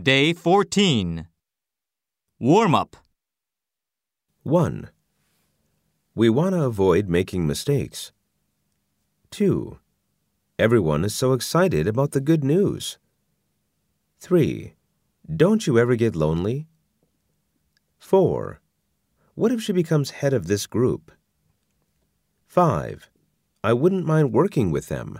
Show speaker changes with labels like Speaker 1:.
Speaker 1: Day 14. Warm up.
Speaker 2: 1. We want to avoid making mistakes. 2. Everyone is so excited about the good news. 3. Don't you ever get lonely? 4. What if she becomes head of this group? 5. I wouldn't mind working with them.